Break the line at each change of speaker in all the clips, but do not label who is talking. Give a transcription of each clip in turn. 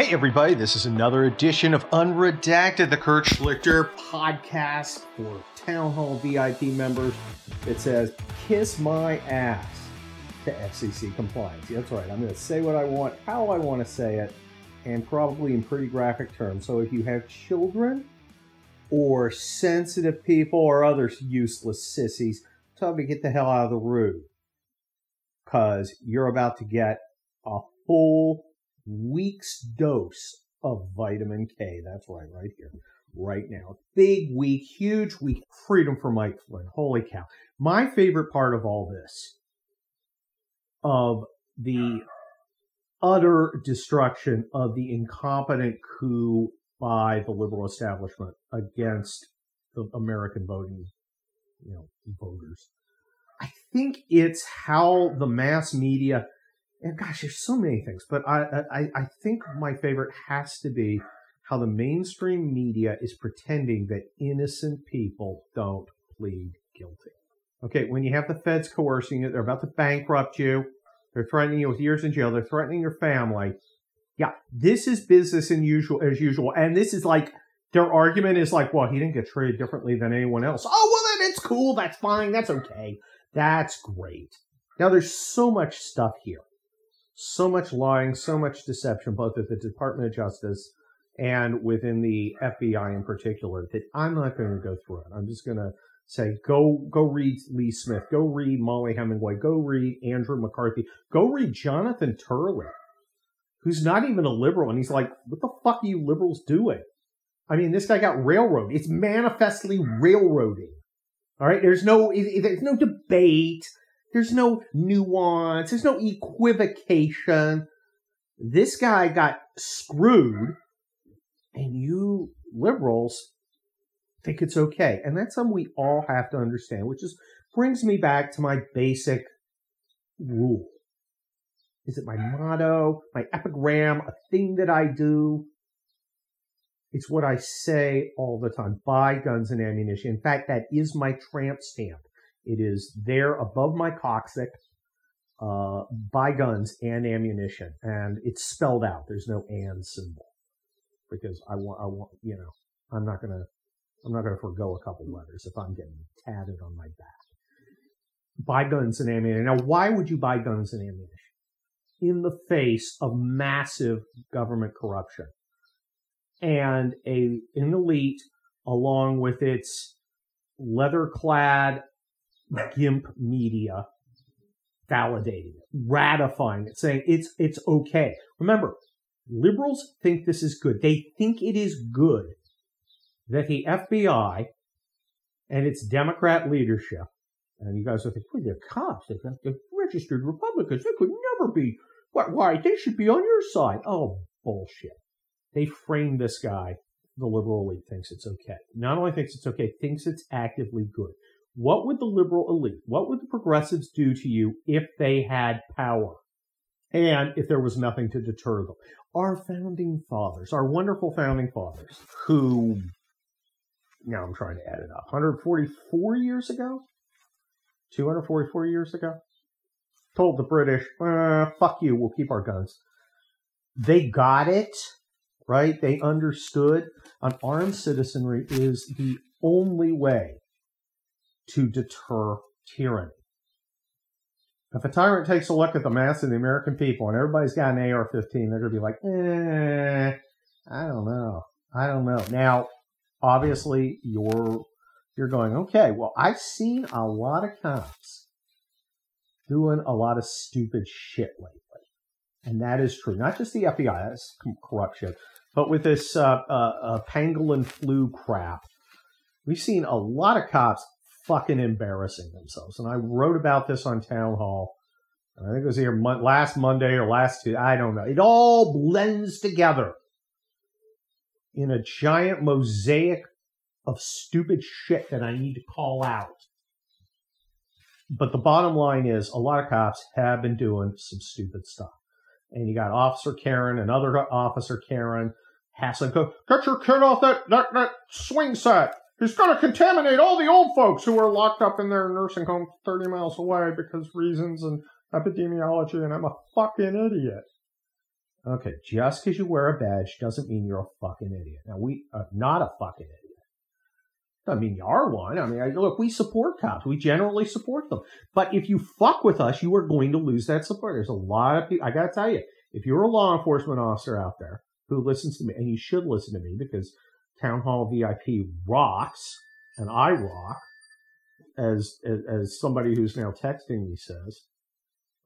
Hey, everybody, this is another edition of Unredacted, the Kurt Schlichter podcast for Town Hall VIP members. It says, Kiss my ass to FCC compliance. That's right, I'm going to say what I want, how I want to say it, and probably in pretty graphic terms. So if you have children or sensitive people or other useless sissies, tell them to get the hell out of the room because you're about to get a full week's dose of vitamin K. That's right, right here, right now. Big week, huge week, freedom for Mike Flynn. Holy cow. My favorite part of all this, of the utter destruction of the incompetent coup by the liberal establishment against the American voting, you know, voters. I think it's how the mass media and gosh, there's so many things, but I, uh, I, I think my favorite has to be how the mainstream media is pretending that innocent people don't plead guilty. Okay, when you have the feds coercing you, they're about to bankrupt you, they're threatening you with years in jail, they're threatening your family. Yeah, this is business and usual as usual, and this is like their argument is like, well, he didn't get treated differently than anyone else. Oh, well, then it's cool, that's fine, that's okay, that's great. Now, there's so much stuff here so much lying, so much deception, both at the Department of Justice and within the FBI in particular, that I'm not going to go through it. I'm just going to say, go, go read Lee Smith, go read Mollie Hemingway, go read Andrew McCarthy, go read Jonathan Turley, who's not even a liberal. And he's like, what the fuck are you liberals doing? I mean, this guy got railroaded. It's manifestly railroading. All right. There's no, there's no debate. There's no nuance. There's no equivocation. This guy got screwed, and you liberals think it's okay. And that's something we all have to understand, which is brings me back to my basic rule. Is it my motto, my epigram, a thing that I do? It's what I say all the time. Buy guns and ammunition. In fact, that is my tramp stamp. It is there above my coccyx, uh, buy guns and ammunition, and it's spelled out. There's no and symbol because I want, I want, you know, I'm not gonna, I'm not gonna forego a couple letters if I'm getting tatted on my back. Buy guns and ammunition. Now, why would you buy guns and ammunition? In the face of massive government corruption and a an elite along with its leather clad GIMP media validating it, ratifying it, saying it's it's okay. Remember, liberals think this is good. They think it is good that the FBI and its Democrat leadership, and you guys are thinking, well, they're cops, they're, they're registered Republicans, they could never be. Why, why? They should be on your side. Oh, bullshit. They framed this guy. The liberal elite thinks it's okay. Not only thinks it's okay, thinks it's actively good. What would the liberal elite, what would the progressives do to you if they had power? And if there was nothing to deter them? Our founding fathers, our wonderful founding fathers, who, now I'm trying to add it up, 144 years ago? 244 years ago? Told the British, uh, fuck you, we'll keep our guns. They got it, right? They understood an armed citizenry is the only way to deter tyranny. If a tyrant takes a look at the mass of the American people and everybody's got an AR-15, they're going to be like, eh, I don't know. I don't know. Now, obviously, you're you're going, okay, well, I've seen a lot of cops doing a lot of stupid shit lately. And that is true. Not just the FBI, that's corruption, but with this uh, uh, uh, pangolin flu crap, we've seen a lot of cops fucking embarrassing themselves. And I wrote about this on Town Hall. I think it was here last Monday or last Tuesday. I don't know. It all blends together in a giant mosaic of stupid shit that I need to call out. But the bottom line is a lot of cops have been doing some stupid stuff. And you got Officer Karen, another Officer Karen, hassling, go, get your kid off that, that, that swing set. He's going to contaminate all the old folks who are locked up in their nursing home 30 miles away because reasons and epidemiology, and I'm a fucking idiot. Okay, just because you wear a badge doesn't mean you're a fucking idiot. Now we are not a fucking idiot. I mean, you are one. I mean, look, we support cops. We generally support them. But if you fuck with us, you are going to lose that support. There's a lot of people. I got to tell you, if you're a law enforcement officer out there who listens to me, and you should listen to me because Town Hall VIP rocks, and I rock, as as, somebody who's now texting me says.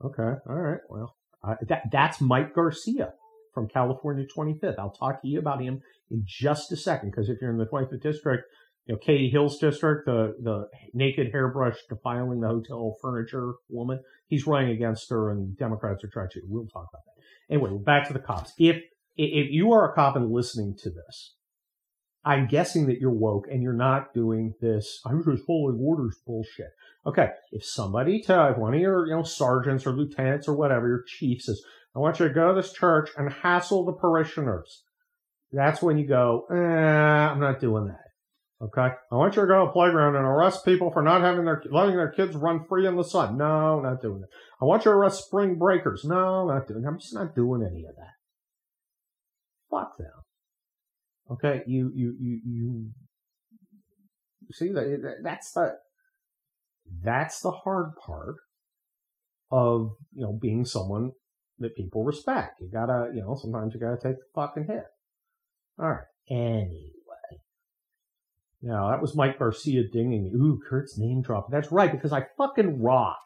Okay, all right, well, uh, that that's Mike Garcia from California 25th. I'll talk to you about him in just a second because if you're in the 25th district, you know Katie Hill's district, the the naked hairbrush defiling the hotel furniture woman, he's running against her, and Democrats are trying to. We'll talk about that. Anyway, back to the cops. If if you are a cop and listening to this, I'm guessing that you're woke and you're not doing this. I'm just following orders bullshit. Okay, if somebody tell if one of your you know sergeants or lieutenants or whatever your chief says, I want you to go to this church and hassle the parishioners. That's when you go, eh, I'm not doing that. Okay, I want you to go to a playground and arrest people for not having their letting their kids run free in the sun. No, not doing it. I want you to arrest spring breakers. No, not doing. That. I'm just not doing any of that. Fuck them. Okay, you you you you see that that's the that's the hard part of you know being someone that people respect. You gotta you know sometimes you gotta take the fucking hit. All right. Anyway. Now that was Mike Garcia dinging. Ooh, Kurt's name drop. That's right because I fucking rock.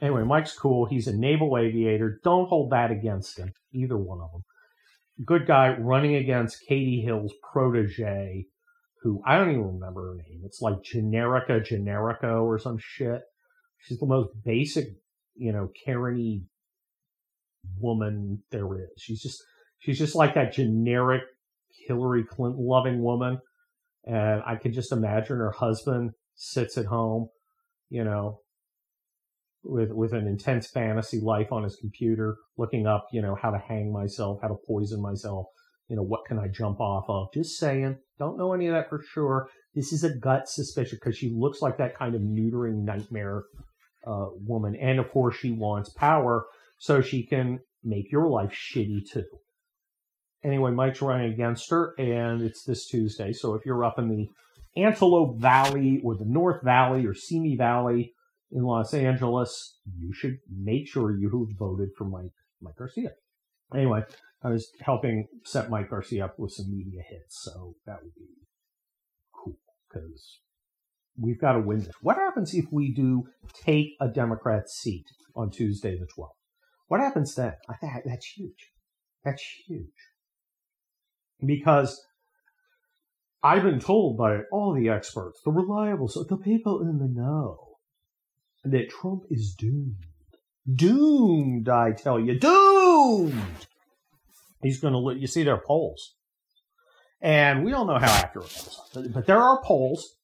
Anyway, Mike's cool. He's a naval aviator. Don't hold that against him. Either one of them good guy running against Katie Hill's protege, who I don't even remember her name. It's like Generica Generico or some shit. She's the most basic, you know, Karen woman there is. She's just she's just like that generic Hillary Clinton loving woman. And I can just imagine her husband sits at home, you know, with with an intense fantasy life on his computer, looking up, you know, how to hang myself, how to poison myself, you know, what can I jump off of? Just saying. Don't know any of that for sure. This is a gut suspicion because she looks like that kind of neutering nightmare uh, woman, and of course she wants power so she can make your life shitty too. Anyway, Mike's running against her, and it's this Tuesday. So if you're up in the Antelope Valley or the North Valley or Simi Valley, in Los Angeles, you should make sure you voted for Mike Mike Garcia. Anyway, I was helping set Mike Garcia up with some media hits, so that would be cool because we've got to win this. What happens if we do take a Democrat seat on Tuesday the 12th? What happens then? Think that's huge. That's huge. Because I've been told by all the experts, the reliable, the people in the know, that Trump is doomed. Doomed, I tell you, doomed. He's going to let you see their polls. And we don't know how accurate those are, but there are polls.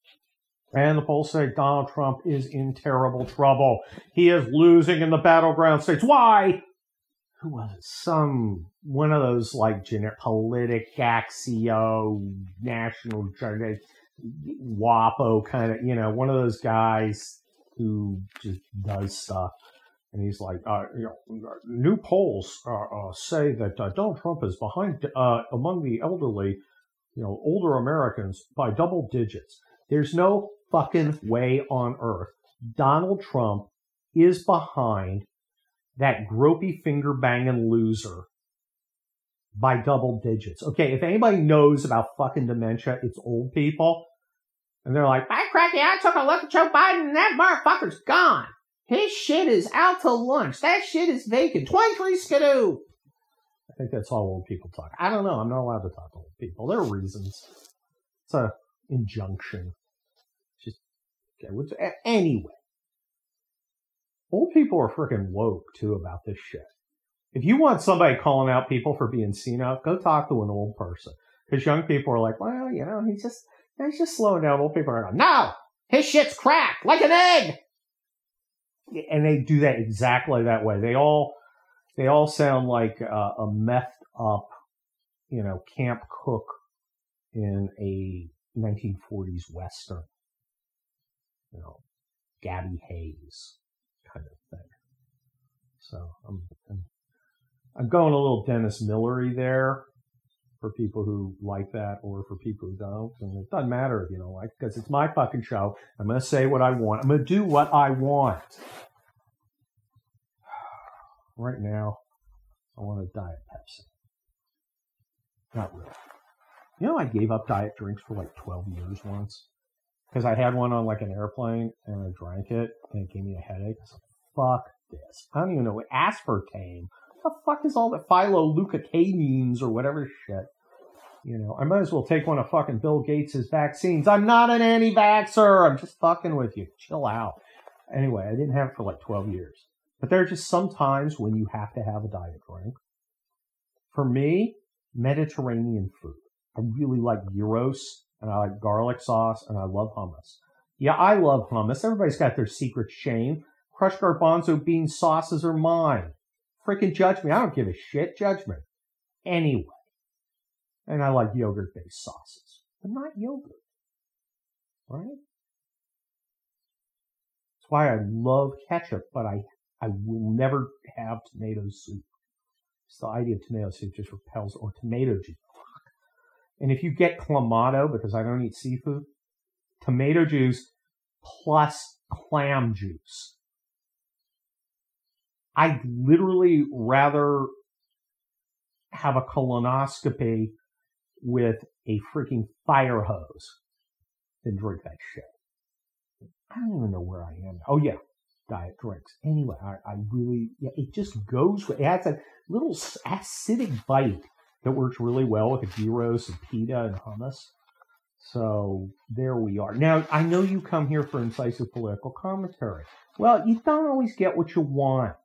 And the polls say Donald Trump is in terrible trouble. He is losing in the battleground states. Why? Who was it? Some one of those like generic politic axio national WAPO kind of you know one of those guys who just does stuff. And he's like, uh, you know, new polls uh, uh, say that uh, Donald Trump is behind uh, among the elderly, you know, older Americans by double digits. There's no fucking way on earth Donald Trump is behind that gropey finger banging loser by double digits. Okay, if anybody knows about fucking dementia, it's old people. And they're like, I cracky, I took a look at Joe Biden and that motherfucker's gone. His shit is out to lunch. That shit is vacant. 23 skidoo. I think that's all old people talk. I don't know. I'm not allowed to talk to old people. There are reasons. It's a injunction. Just okay. Anyway, old people are freaking woke too about this shit. If you want somebody calling out people for being seen senile, go talk to an old person. Because young people are like, well, you know, he's just He's just slowing down. Old people are going, no, his shit's cracked like an egg. And they do that exactly that way. They all, they all sound like uh, a methed up, you know, camp cook in a 1940s Western. You know, Gabby Hayes kind of thing. So I'm, I'm I'm going a little Dennis Millery there for people who like that or for people who don't. And it doesn't matter if you don't like because it's my fucking show. I'm going to say what I want. I'm going to do what I want. Right now, I want a Diet Pepsi. Not really. You know, I gave up diet drinks for like 12 years once because I had one on like an airplane and I drank it and it gave me a headache. I was like, fuck this. I don't even know what aspartame the fuck is all that phyloleucocanines or whatever shit? You know, I might as well take one of fucking Bill Gates' vaccines. I'm not an anti-vaxxer. I'm just fucking with you. Chill out. Anyway, I didn't have it for like 12 years. But there are just some times when you have to have a diet drink. For me, Mediterranean food. I really like gyros and I like garlic sauce and I love hummus. Yeah, I love hummus. Everybody's got their secret shame. Crushed garbanzo bean sauces are mine. Freaking judge me. I don't give a shit. Judge me. Anyway. And I like yogurt based sauces, but not yogurt. Right? That's why I love ketchup, but I, I will never have tomato soup. It's the idea of tomato soup just repels, or tomato juice. And if you get clamato, because I don't eat seafood, tomato juice plus clam juice I'd literally rather have a colonoscopy with a freaking fire hose than drink that shit. I don't even know where I am. Oh yeah, diet drinks. Anyway, I, I really, yeah, it just goes. It has a little acidic bite that works really well with the gyros and pita and hummus. So there we are. Now I know you come here for incisive political commentary. Well, you don't always get what you want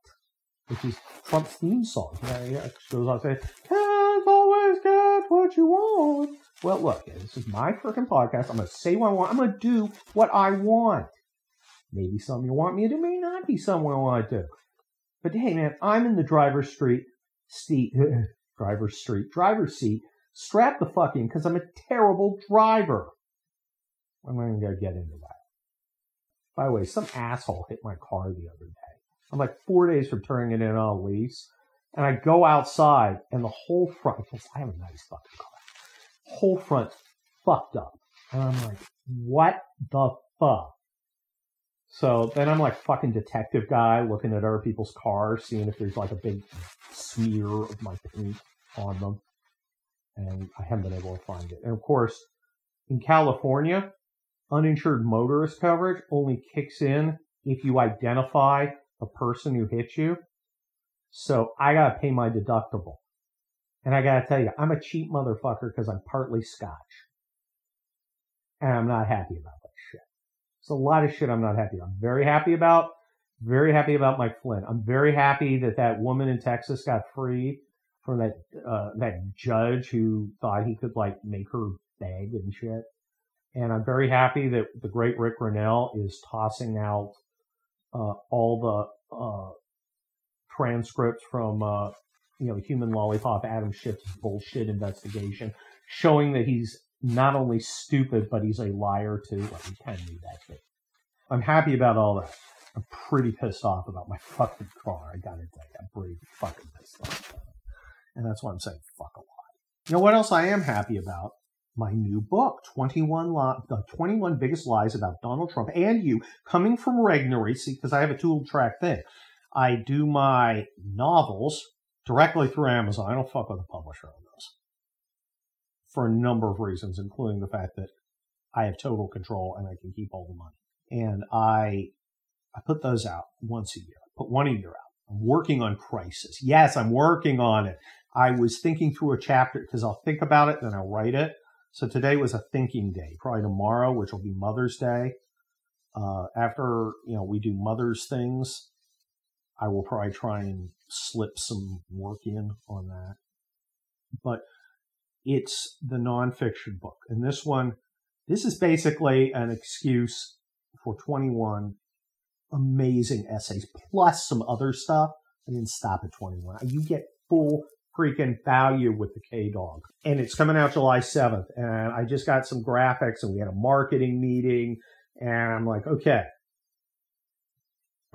which is Trump's theme song. Yeah, yeah, goes on saying, "Can't always get what you want." Well, look, this is my freaking podcast. I'm gonna say what I want. I'm gonna do what I want. Maybe something you want me to do, may not be something I want to do. But hey, man, I'm in the driver's street seat, driver's street, driver's seat, strapped the fucking because I'm a terrible driver. I'm not gonna get into that. By the way, some asshole hit my car the other day. I'm like four days from turning it in on a lease. And I go outside and the whole front, because I have a nice fucking car, whole front fucked up. And I'm like, what the fuck? So then I'm like fucking detective guy looking at other people's cars, seeing if there's like a big smear of my paint on them. And I haven't been able to find it. And of course, in California, uninsured motorist coverage only kicks in if you identify a person who hit you. So I got to pay my deductible. And I got to tell you, I'm a cheap motherfucker because I'm partly Scotch. And I'm not happy about that shit. It's a lot of shit I'm not happy about. I'm very happy about, very happy about Mike Flynn. I'm very happy that that woman in Texas got free from that, uh, that judge who thought he could like make her beg and shit. And I'm very happy that the great Rick Grenell is tossing out uh, all the uh, transcripts from uh, you know Human Lollipop, Adam Schiff's bullshit investigation, showing that he's not only stupid but he's a liar too. Well, can do that. I'm happy about all that. I'm pretty pissed off about my fucking car. I gotta tell I'm pretty fucking pissed off. And that's why I'm saying fuck a lot. You know what else I am happy about? My new book, 21 li- the 21 biggest lies about Donald Trump and you, coming from Regnery, because I have a tool track thing. I do my novels directly through Amazon. I don't fuck with a publisher on those for a number of reasons, including the fact that I have total control and I can keep all the money. And I, I put those out once a year. I put one a year out. I'm working on Crisis. Yes, I'm working on it. I was thinking through a chapter because I'll think about it, then I'll write it. So today was a thinking day. Probably tomorrow, which will be Mother's Day. Uh, after you know we do Mother's things, I will probably try and slip some work in on that. But it's the nonfiction book, and this one, this is basically an excuse for 21 amazing essays plus some other stuff. I didn't stop at 21. You get full freaking value with the K Dog. And it's coming out July 7th. And I just got some graphics and we had a marketing meeting. And I'm like, okay,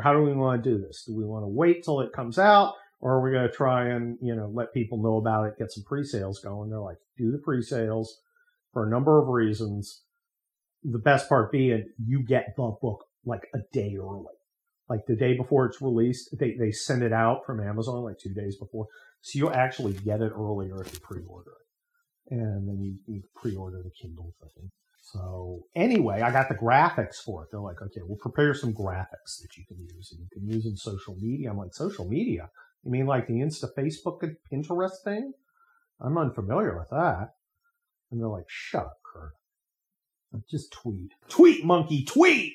how do we want to do this? Do we want to wait till it comes out? or are we going to try and you know let people know about it, get some pre-sales going? They're like, do the pre-sales for a number of reasons. The best part being you get the book like a day early, like the day before it's released. They they send it out from Amazon like two days before, so you'll actually get it earlier if you pre-order it, and then you, you pre-order the Kindle thing. So anyway, I got the graphics for it. They're like, okay, we'll prepare some graphics that you can use and you can use in social media. I'm like, social media? You mean like the Insta Facebook and Pinterest thing? I'm unfamiliar with that. And they're like, shut up, Kurt. Just tweet. Tweet, monkey, tweet!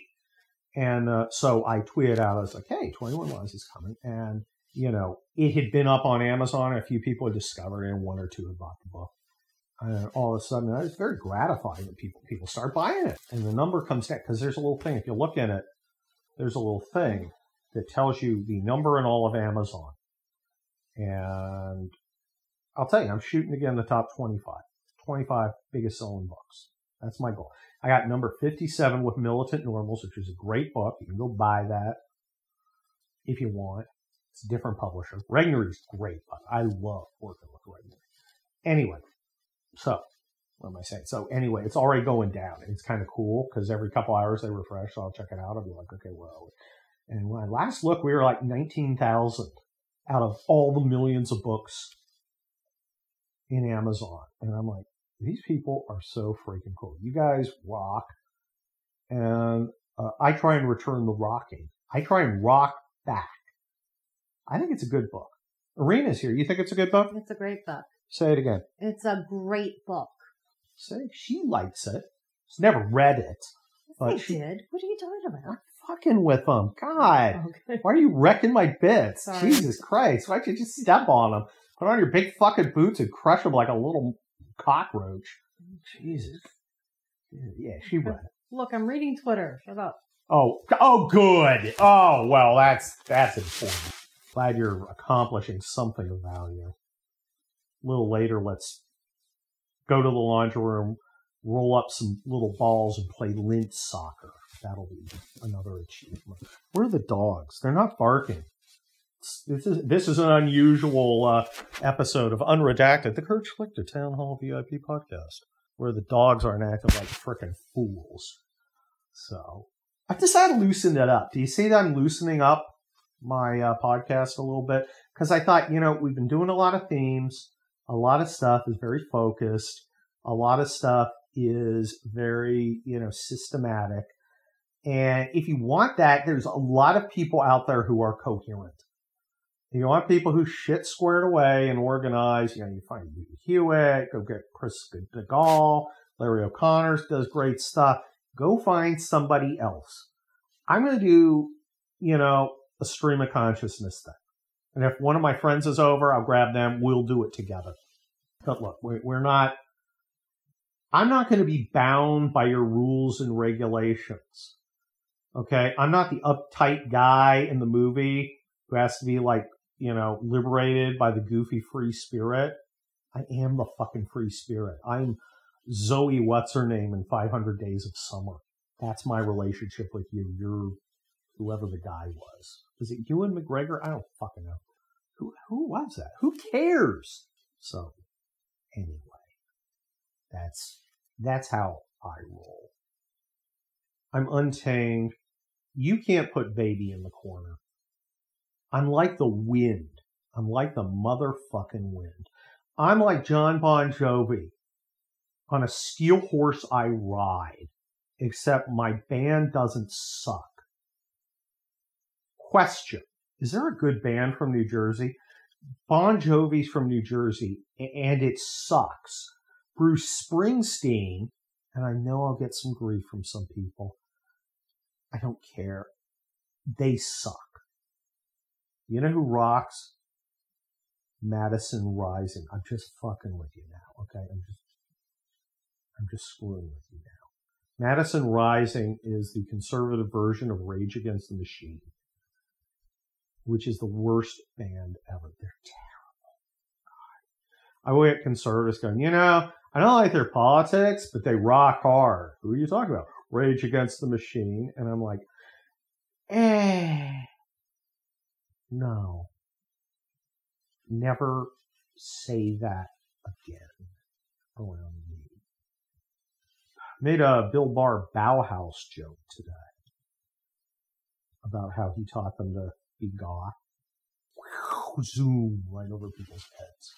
And uh, so I tweeted out, I was like, hey, 21 Lies is coming. And, you know, it had been up on Amazon. A few people had discovered it, and one or two had bought the book. And all of a sudden, it's very gratifying that people people start buying it, and the number comes down because there's a little thing. If you look in it, there's a little thing that tells you the number in all of Amazon, and I'll tell you, I'm shooting again the top 25, 25 biggest selling books. That's my goal. I got number 57 with Militant Normals, which is a great book. You can go buy that if you want. It's a different publisher. Regnery's great, but I love working with Regnery. Anyway, so, what am I saying? So anyway, it's already going down. It's kind of cool because every couple hours they refresh. So I'll check it out. I'll be like, okay, well. And when I last looked, we were like 19,000 out of all the millions of books in Amazon. And I'm like, these people are so freaking cool. You guys rock. And uh, I try and return the rocking. I try and rock back. I think it's a good book. Arena's here. You think it's a good book?
It's a great book.
Say it again.
It's a great book.
Say she likes it. She's never read it.
But I she, did. What are you talking about?
I'm fucking with them. God. Okay. Why are you wrecking my bits? Sorry. Jesus Christ. Why don't you just step on them? Put on your big fucking boots and crush them like a little cockroach. Jesus. Yeah, she read it.
Look, I'm reading Twitter. Shut up.
Oh, oh, good. Oh, well, that's that's important. Glad you're accomplishing something of value a little later, let's go to the laundry room, roll up some little balls, and play lint soccer. That'll be another achievement. Where are the dogs? They're not barking. This is this is an unusual uh, episode of Unredacted, the Kurt Schlichter Town Hall VIP podcast, where the dogs aren't acting like freaking fools. So I've decided to loosen it up. Do you see that I'm loosening up my uh, podcast a little bit? Because I thought, you know, we've been doing a lot of themes a lot of stuff is very focused. A lot of stuff is very, you know, systematic. And if you want that, there's a lot of people out there who are coherent. You want people who shit squared away and organized, you know, you find Hewitt, go get Chris Stigall, Larry O'Connor's does great stuff. Go find somebody else. I'm going to do, you know, a stream of consciousness thing. And if one of my friends is over, I'll grab them. We'll do it together. But look, we're not, I'm not going to be bound by your rules and regulations. Okay. I'm not the uptight guy in the movie who has to be like, you know, liberated by the goofy free spirit. I am the fucking free spirit. I'm Zooey, what's her name in 500 Days of Summer. That's my relationship with you. You're whoever the guy was. Was it Ewan McGregor? I don't fucking know. Who who was that? Who cares? So anyway, that's that's how I roll. I'm untamed. You can't put baby in the corner. I'm like the wind. I'm like the motherfucking wind. I'm like Jon Bon Jovi. On a steel horse I ride, except my band doesn't suck. Question is there a good band from New Jersey? Bon Jovi's from New Jersey, and it sucks. Bruce Springsteen, and I know I'll get some grief from some people. I don't care. They suck. You know who rocks? Madison Rising. I'm just fucking with you now, okay? I'm just I'm just screwing with you now. Madison Rising is the conservative version of Rage Against the Machine which is the worst band ever. They're terrible. God. I will get conservatives going, you know, I don't like their politics, but they rock hard. Who are you talking about? Rage Against the Machine. And I'm like, eh, no. never say that again around me. Made a Bill Barr Bauhaus joke today about how he taught them to be goth. Zoom right over people's heads.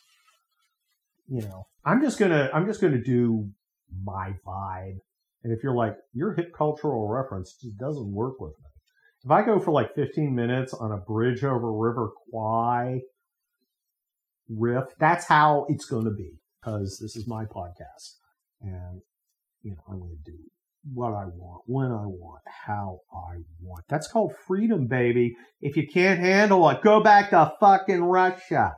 You know, I'm just gonna, I'm just gonna do my vibe. And if you're like, your hip cultural reference just doesn't work with me. If I go for like 15 minutes on a bridge over River Kwai riff, that's how it's going to be because this is my podcast. And, you know, I'm going to do what I want, when I want, how I want. That's called freedom, baby. If you can't handle it, go back to fucking Russia.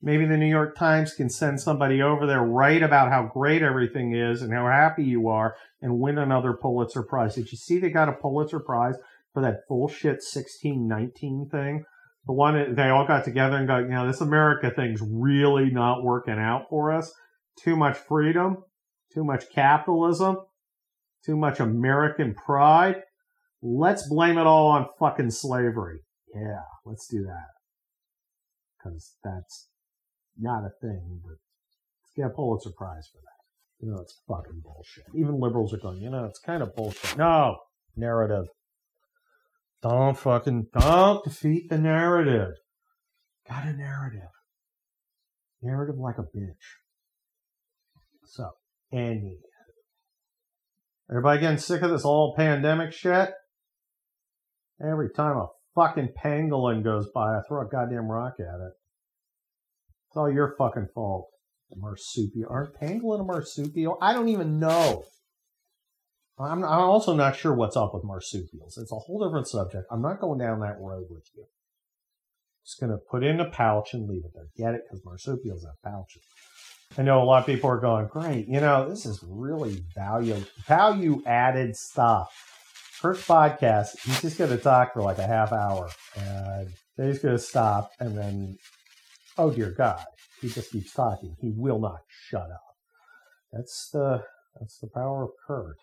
Maybe the New York Times can send somebody over there, write about how great everything is and how happy you are, and win another Pulitzer Prize. Did you see they got a Pulitzer Prize for that bullshit 1619 thing? The one they all got together and go, you know, this America thing's really not working out for us. Too much freedom, too much capitalism, too much American pride. Let's blame it all on fucking slavery. Yeah, let's do that. Cause that's not a thing, but let's get a Pulitzer Prize for that. You know, it's fucking bullshit. Even liberals are going, you know, it's kind of bullshit. No, narrative. Don't fucking, don't defeat the narrative. Got a narrative. Narrative like a bitch. So, any. Everybody getting sick of this all pandemic shit? Every time a fucking pangolin goes by, I throw a goddamn rock at it. It's all your fucking fault. The marsupial. Aren't pangolin a marsupial? I don't even know. I'm, I'm also not sure what's up with marsupials. It's a whole different subject. I'm not going down that road with you. Just going to put in a pouch and leave it there. Get it? Because marsupials have pouches. I know a lot of people are going, great, you know, this is really value value added stuff. First podcast, he's just going to talk for like a half hour, and then he's going to stop, and then, oh dear God, he just keeps talking. He will not shut up. That's the that's the power of Kurt.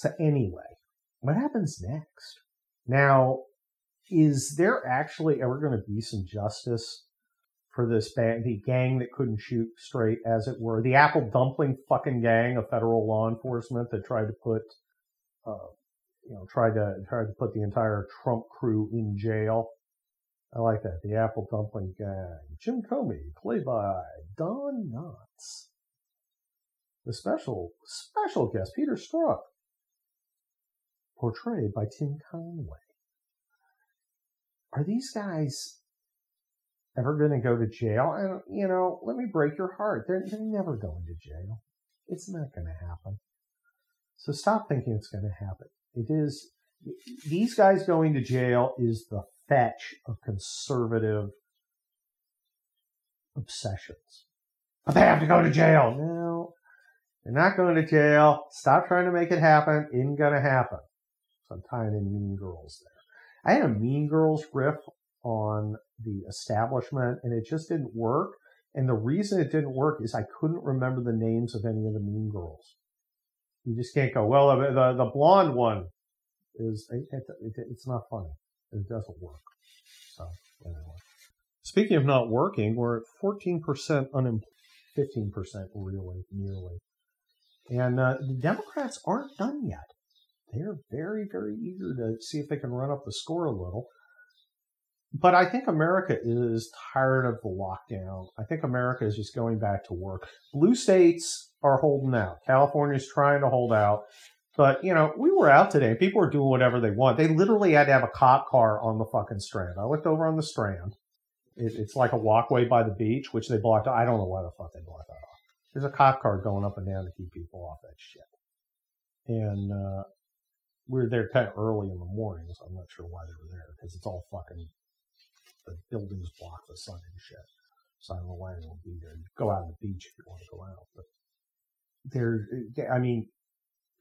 So anyway, what happens next? Now, is there actually ever going to be some justice for this band, the gang that couldn't shoot straight, as it were, the apple dumpling fucking gang of federal law enforcement that tried to put, uh, you know, tried to tried to put the entire Trump crew in jail. I like that. The apple dumpling gang. Jim Comey, played by Don Knotts. The special special guest Peter Strzok, portrayed by Tim Conway. Are these guys ever going to go to jail? And, you know, let me break your heart. They're, they're never going to jail. It's not going to happen. So stop thinking it's going to happen. It is, these guys going to jail is the fetch of conservative obsessions. But they have to go to jail. No, they're not going to jail. Stop trying to make it happen. Isn't going to happen. So I'm tying in Mean Girls there. I had a Mean Girls riff on the establishment and it just didn't work. And the reason it didn't work is I couldn't remember the names of any of the Mean Girls. You just can't go, well, the, the, the blonde one is, it, it, it's not funny. It doesn't work. So, anyway. Speaking of not working, we're at 14% unemployed, 15% really, nearly. And uh, the Democrats aren't done yet. They're very, very eager to see if they can run up the score a little. But I think America is tired of the lockdown. I think America is just going back to work. Blue states are holding out. California's trying to hold out. But, you know, we were out today. People were doing whatever they want. They literally had to have a cop car on the fucking strand. I looked over on the strand. It, it's like a walkway by the beach, which they blocked. I don't know why the fuck they blocked that off. There's a cop car going up and down to keep people off that shit. And, uh, we were there kind of early in the morning, so I'm not sure why they were there because it's all fucking the buildings block the sun and shit. So I don't know why they won't be there. You go out on the beach if you want to go out, but there, eh, I mean,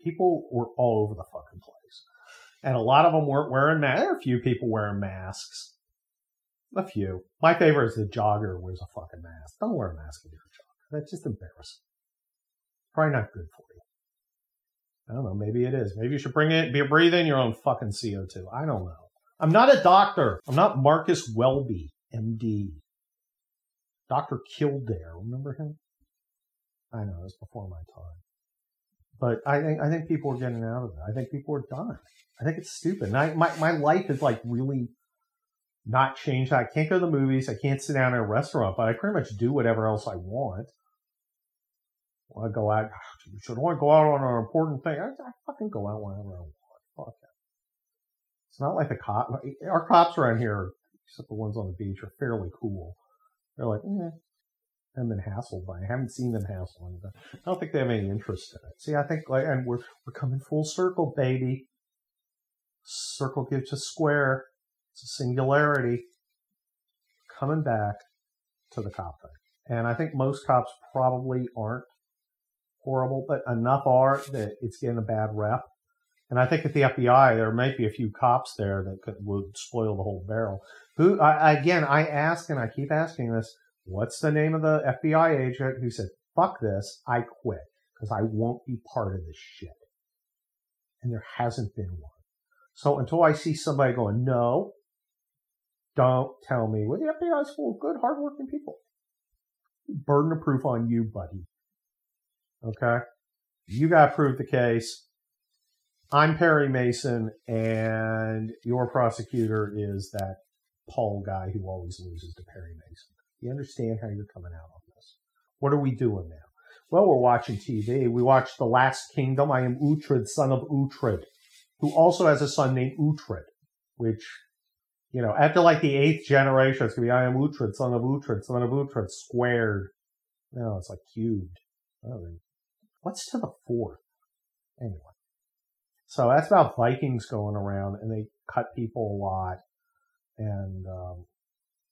people were all over the fucking place, and a lot of them weren't wearing masks. A few people wearing masks. A few. My favorite is the jogger wears a fucking mask. Don't wear a mask if you're a jogger. That's just embarrassing. Probably not good for you. I don't know. Maybe it is. Maybe you should bring it, be breathing your own fucking CO2. I don't know. I'm not a doctor. I'm not Marcus Welby, MD. Dr. Kildare. Remember him? I know, it was before my time. But I think I think people are getting out of it. I think people are done. I think it's stupid. And I, my my life is like really not changed. I can't go to the movies. I can't sit down in a restaurant, but I pretty much do whatever else I want. I go out. You Should want to go out on an important thing? I, I fucking go out whenever I want. Fuck it. It's not like the cop. Our cops around here, except the ones on the beach, are fairly cool. They're like, eh, I haven't been hassled by. I haven't seen them hassle anybody. I don't think they have any interest in it. See, I think like, and we're we're coming full circle, baby. Circle gives a square. It's a singularity. Coming back to the cop thing, and I think most cops probably aren't horrible, but enough are that it's getting a bad rep. And I think at the FBI, there might be a few cops there that could, would spoil the whole barrel. Who, I, again, I ask and I keep asking this What's the name of the FBI agent who said, fuck this, I quit because I won't be part of this shit? And there hasn't been one. So until I see somebody going, no, don't tell me. Well, the FBI is full of good, hardworking people. Burden of proof on you, buddy. Okay? You got to prove the case. I'm Perry Mason, and your prosecutor is that Paul guy who always loses to Perry Mason. You understand how you're coming out on this. What are we doing now? Well, we're watching TV. We watched The Last Kingdom. I am Uhtred, son of Uhtred, who also has a son named Uhtred, which, you know, after like the eighth generation, it's going to be I am Uhtred, son of Uhtred, son of Uhtred, squared. No, it's like cubed. Oh, what's to the fourth? Anyway. So that's about Vikings going around, and they cut people a lot, and um,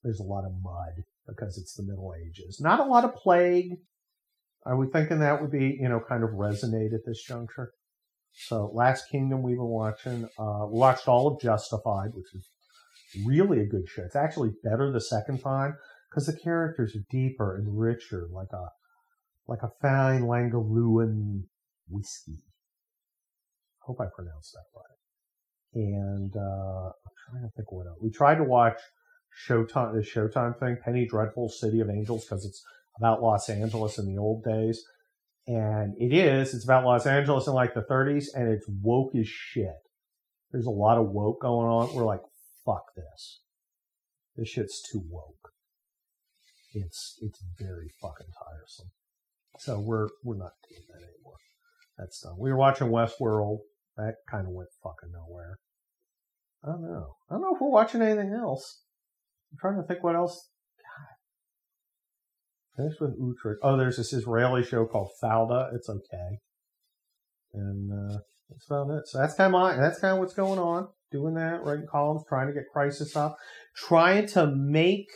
there's a lot of mud because it's the Middle Ages. Not a lot of plague. Are we thinking that would be, you know, kind of resonate at this juncture? So, Last Kingdom we've been watching. Uh, watched all of Justified, which is really a good show. It's actually better the second time because the characters are deeper and richer, like a like a fine Lagavulin whiskey. Hope I pronounced that right. And uh, I'm trying to think what else. We tried to watch Showtime, the Showtime thing, Penny Dreadful City of Angels, because it's about Los Angeles in the old days. And it is, it's about Los Angeles in like the 30s, and it's woke as shit. There's a lot of woke going on. We're like, fuck this. This shit's too woke. It's, it's very fucking tiresome. So we're, we're not doing that anymore. That's done. We were watching Westworld. That kind of went fucking nowhere. I don't know. I don't know if we're watching anything else. I'm trying to think what else. God. Finish with Uhtred. Oh, there's this Israeli show called Fauda. It's okay. And uh, that's about it. So that's kind of my, that's kind of what's going on. Doing that, writing columns, trying to get crisis up, trying to make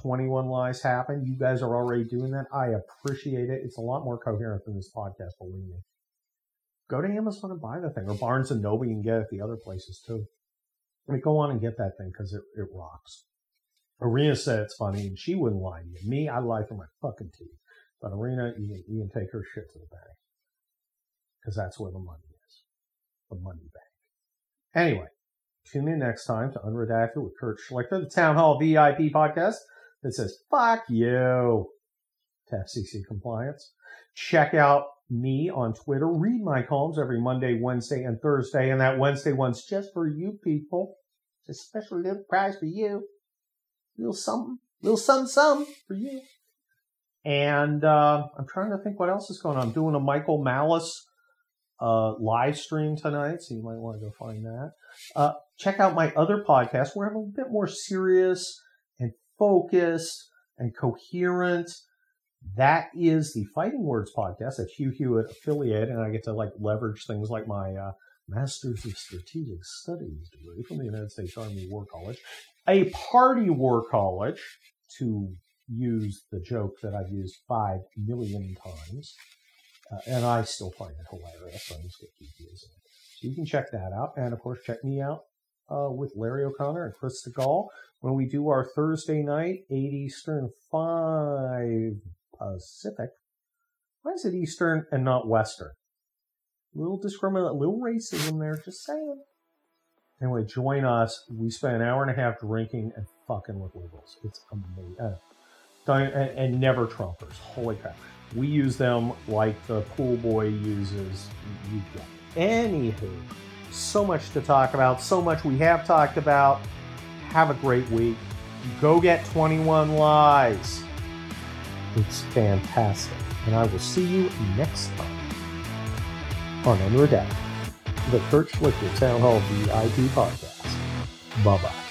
21 Lies happen. You guys are already doing that. I appreciate it. It's a lot more coherent than this podcast, believe me. Go to Amazon and buy the thing, or Barnes and Noble. You can get it at the other places too. I mean, go on and get that thing because it, it rocks. Arena said it's funny, and she wouldn't lie to you. Me, I lie through my fucking teeth. But Arena, you can, you can take her shit to the bank. Because that's where the money is. The money bank. Anyway, tune in next time to Unredacted with Kurt Schlichter, the Town Hall VIP podcast that says, fuck you to FCC compliance. Check out me on Twitter. Read my columns every Monday, Wednesday, and Thursday. And that Wednesday one's just for you people. It's a special little prize for you little something, little something, something for you. And uh, I'm trying to think what else is going on. I'm doing a Michael Malice uh, live stream tonight, so you might want to go find that. Uh, check out my other podcast where I'm a bit more serious focused and coherent. That is the Fighting Words podcast at Hugh Hewitt affiliate, and I get to like leverage things like my uh, Masters of Strategic Studies degree from the United States Army War College a party war college, to use the joke that I've used five million times, uh, and I still find it hilarious. So I'm just going to keep using it. So you can check that out. And of course, check me out uh, with Larry O'Connor and Chris Stigall when we do our Thursday night, 8 Eastern, 5 Pacific. Why is it Eastern and not Western? A little discriminate, little racism there, just saying. Anyway, join us. We spend an hour and a half drinking and fucking with liberals. It's amazing. Uh, and, and never Trumpers. Holy crap. We use them like the pool boy uses you. Anywho, so much to talk about, so much we have talked about. Have a great week. Go get 21 Lies. It's fantastic. And I will see you next time on Unredacted, the Kurt Schlichter Townhall VIP podcast. Bye bye.